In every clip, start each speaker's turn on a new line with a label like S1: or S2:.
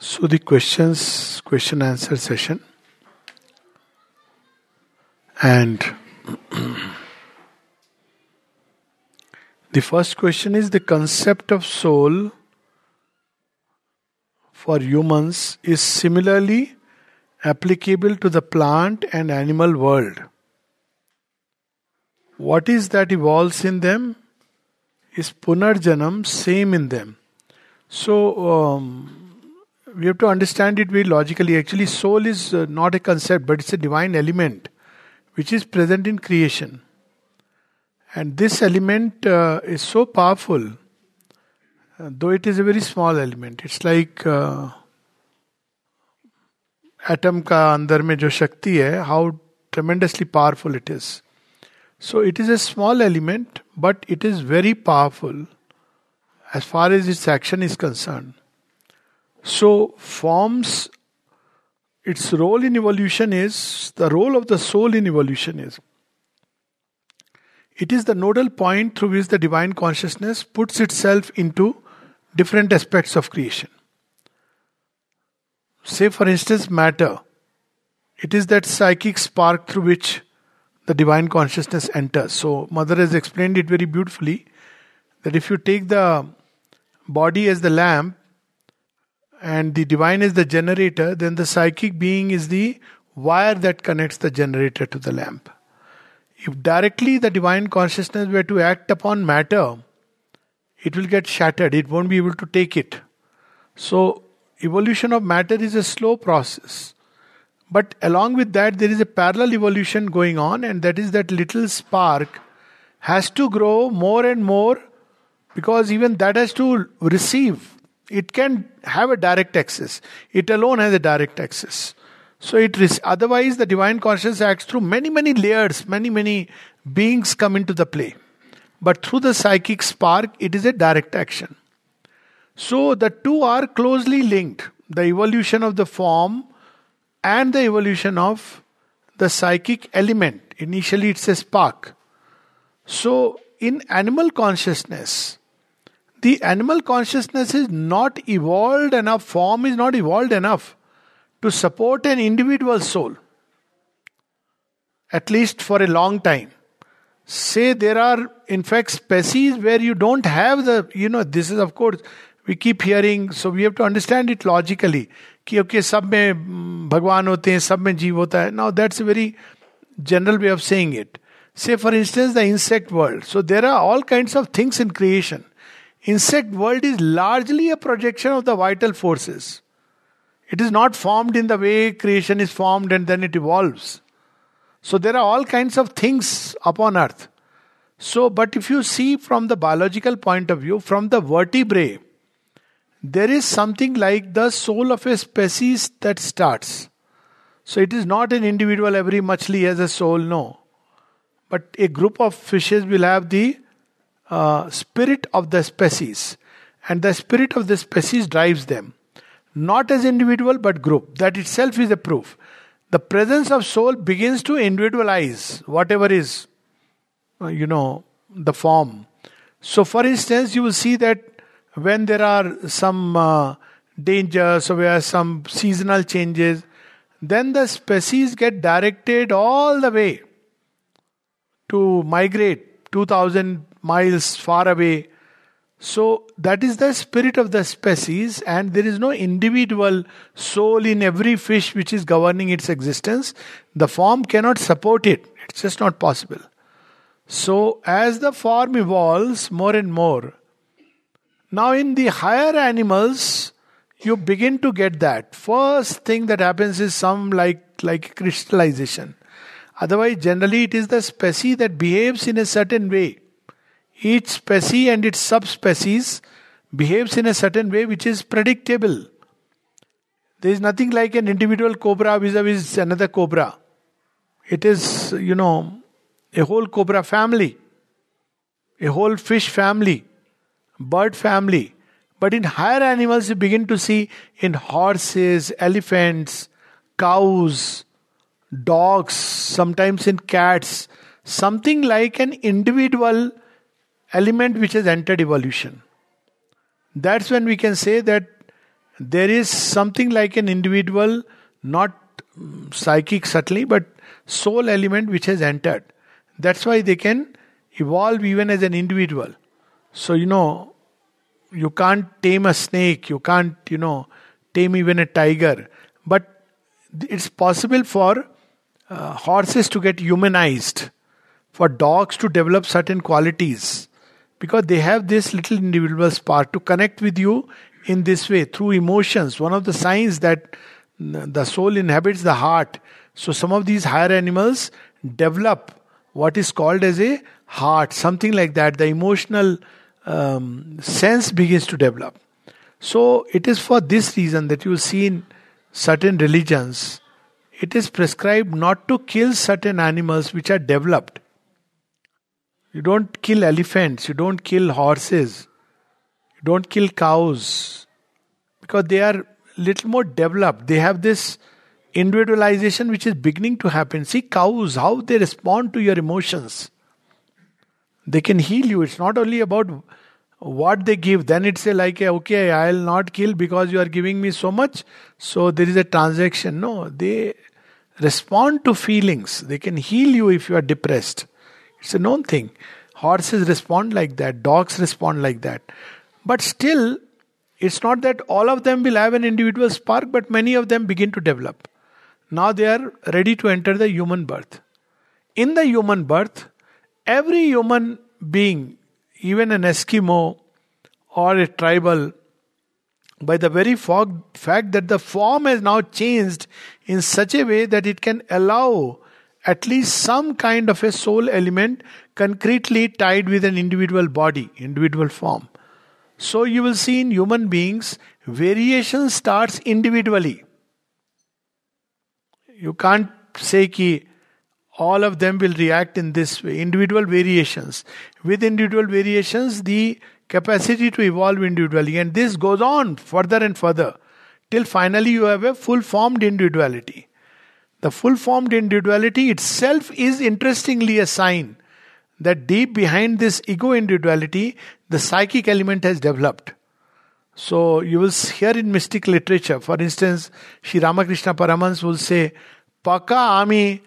S1: So the questions, question answer session, and the first question is the concept of soul for humans is similarly applicable to the plant and animal world. What is that evolves in them is punarjanam same in them. So um, we have to understand it very logically. Actually, soul is uh, not a concept, but it's a divine element which is present in creation. And this element uh, is so powerful, uh, though it is a very small element. It's like uh, atom ka andar mein jo shakti hai, how tremendously powerful it is. So it is a small element, but it is very powerful as far as its action is concerned. So, forms, its role in evolution is the role of the soul in evolution is it is the nodal point through which the divine consciousness puts itself into different aspects of creation. Say, for instance, matter. It is that psychic spark through which the divine consciousness enters. So, Mother has explained it very beautifully that if you take the body as the lamp and the divine is the generator, then the psychic being is the wire that connects the generator to the lamp. If directly the divine consciousness were to act upon matter, it will get shattered, it won't be able to take it. So, evolution of matter is a slow process. But along with that, there is a parallel evolution going on, and that is that little spark has to grow more and more because even that has to receive. It can have a direct access. It alone has a direct access. So it is otherwise the divine consciousness acts through many, many layers, many, many beings come into the play. But through the psychic spark, it is a direct action. So the two are closely linked the evolution of the form and the evolution of the psychic element. Initially, it's a spark. So, in animal consciousness, the animal consciousness is not evolved enough, form is not evolved enough to support an individual soul, at least for a long time. Say there are, in fact, species where you don't have the, you know, this is of course we keep hearing so we have to understand it logically कि okay सब में भगवान होते हैं सब में जीव होता है now that's very general way of saying it say for instance the insect world so there are all kind of things in creation insect world is largely a projection of the vital forces it is not formed in the way creation is formed and then it evolves so there are all kinds of things upon earth so but if you see from the biological point of view from the vertebrae there is something like the soul of a species that starts. So it is not an individual, every machli has a soul, no. But a group of fishes will have the uh, spirit of the species, and the spirit of the species drives them. Not as individual, but group. That itself is a proof. The presence of soul begins to individualize whatever is, uh, you know, the form. So, for instance, you will see that when there are some uh, dangers or where some seasonal changes, then the species get directed all the way to migrate 2000 miles far away. So, that is the spirit of the species, and there is no individual soul in every fish which is governing its existence. The form cannot support it, it's just not possible. So, as the form evolves more and more, now, in the higher animals, you begin to get that. First thing that happens is some like like crystallization. Otherwise, generally, it is the species that behaves in a certain way. Each species and its subspecies behaves in a certain way which is predictable. There is nothing like an individual cobra vis a vis another cobra. It is, you know, a whole cobra family, a whole fish family bird family. But in higher animals, you begin to see in horses, elephants, cows, dogs, sometimes in cats, something like an individual element which has entered evolution. That's when we can say that there is something like an individual, not psychic certainly, but soul element which has entered. That's why they can evolve even as an individual. So, you know, you can't tame a snake, you can't, you know, tame even a tiger. But it's possible for uh, horses to get humanized, for dogs to develop certain qualities, because they have this little individual spark to connect with you in this way through emotions. One of the signs that the soul inhabits the heart. So, some of these higher animals develop what is called as a heart, something like that. The emotional um, sense begins to develop. So, it is for this reason that you see in certain religions, it is prescribed not to kill certain animals which are developed. You don't kill elephants, you don't kill horses, you don't kill cows because they are little more developed. They have this individualization which is beginning to happen. See cows, how they respond to your emotions. They can heal you. It's not only about what they give then it's a like okay i'll not kill because you are giving me so much so there is a transaction no they respond to feelings they can heal you if you are depressed it's a known thing. Horses respond like that. Dogs respond like that. But still it's not that all of them will have an individual spark but many of them begin to develop. Now they are ready to enter the human birth. In the human birth every human being even an Eskimo or a tribal, by the very fact that the form has now changed in such a way that it can allow at least some kind of a soul element concretely tied with an individual body, individual form. So you will see in human beings, variation starts individually. You can't say ki all of them will react in this way individual variations with individual variations the capacity to evolve individually and this goes on further and further till finally you have a full formed individuality the full formed individuality itself is interestingly a sign that deep behind this ego individuality the psychic element has developed so you will hear in mystic literature for instance Sri Ramakrishna Paramhans will say Paka Ami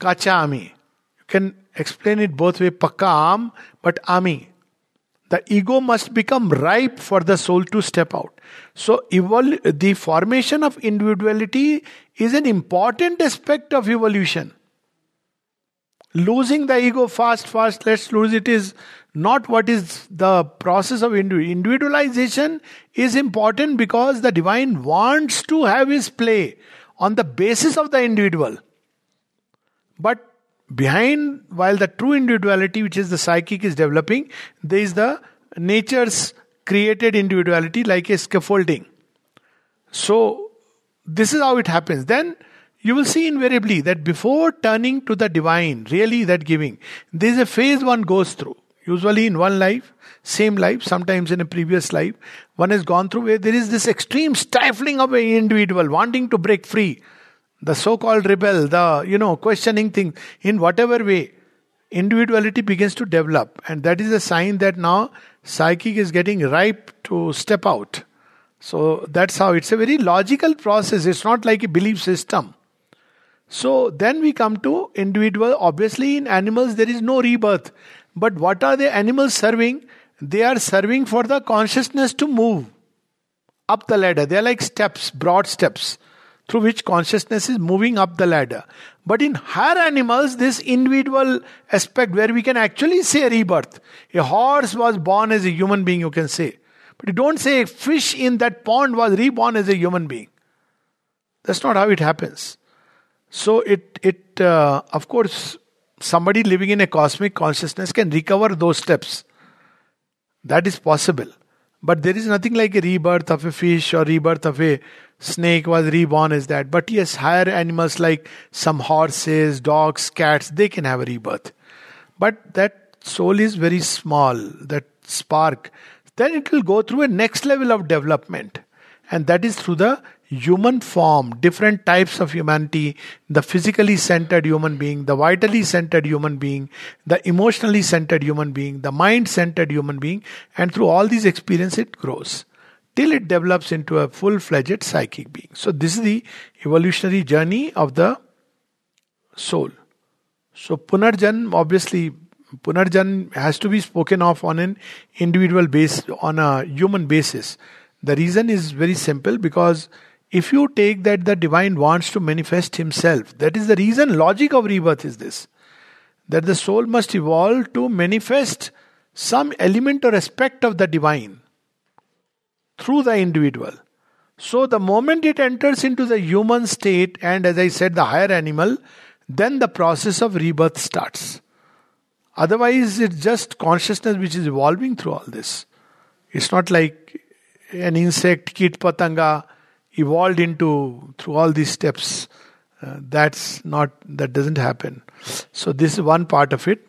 S1: kacha ami. You can explain it both way, pakka am, but ami. The ego must become ripe for the soul to step out. So, evol- the formation of individuality is an important aspect of evolution. Losing the ego fast, fast, let's lose it is not what is the process of individualization is important because the divine wants to have his play on the basis of the individual. But behind, while the true individuality, which is the psychic, is developing, there is the nature's created individuality like a scaffolding. So, this is how it happens. Then you will see invariably that before turning to the divine, really that giving, there is a phase one goes through. Usually in one life, same life, sometimes in a previous life, one has gone through where there is this extreme stifling of an individual wanting to break free the so-called rebel, the you know questioning thing, in whatever way, individuality begins to develop, and that is a sign that now psychic is getting ripe to step out. So that's how it's a very logical process. It's not like a belief system. So then we come to individual. Obviously, in animals there is no rebirth, but what are the animals serving? They are serving for the consciousness to move up the ladder. They are like steps, broad steps through which consciousness is moving up the ladder. But in higher animals, this individual aspect where we can actually say rebirth. A horse was born as a human being, you can say. But you don't say a fish in that pond was reborn as a human being. That's not how it happens. So it it uh, of course somebody living in a cosmic consciousness can recover those steps. That is possible. But there is nothing like a rebirth of a fish or rebirth of a snake was reborn as that. But yes, higher animals like some horses, dogs, cats, they can have a rebirth. But that soul is very small, that spark. Then it will go through a next level of development. And that is through the human form, different types of humanity, the physically centered human being, the vitally centered human being, the emotionally centered human being, the mind centered human being, and through all these experiences it grows. till it develops into a full fledged psychic being. So, this is the evolutionary journey of the soul. So, Punarjan, obviously, Punarjan has to be spoken of on an individual base, on a human basis. The reason is very simple because if you take that the divine wants to manifest himself, that is the reason, logic of rebirth is this that the soul must evolve to manifest some element or aspect of the divine through the individual. So, the moment it enters into the human state, and as I said, the higher animal, then the process of rebirth starts. Otherwise, it's just consciousness which is evolving through all this. It's not like an insect, kit, patanga, evolved into through all these steps. Uh, that's not, that doesn't happen. So, this is one part of it.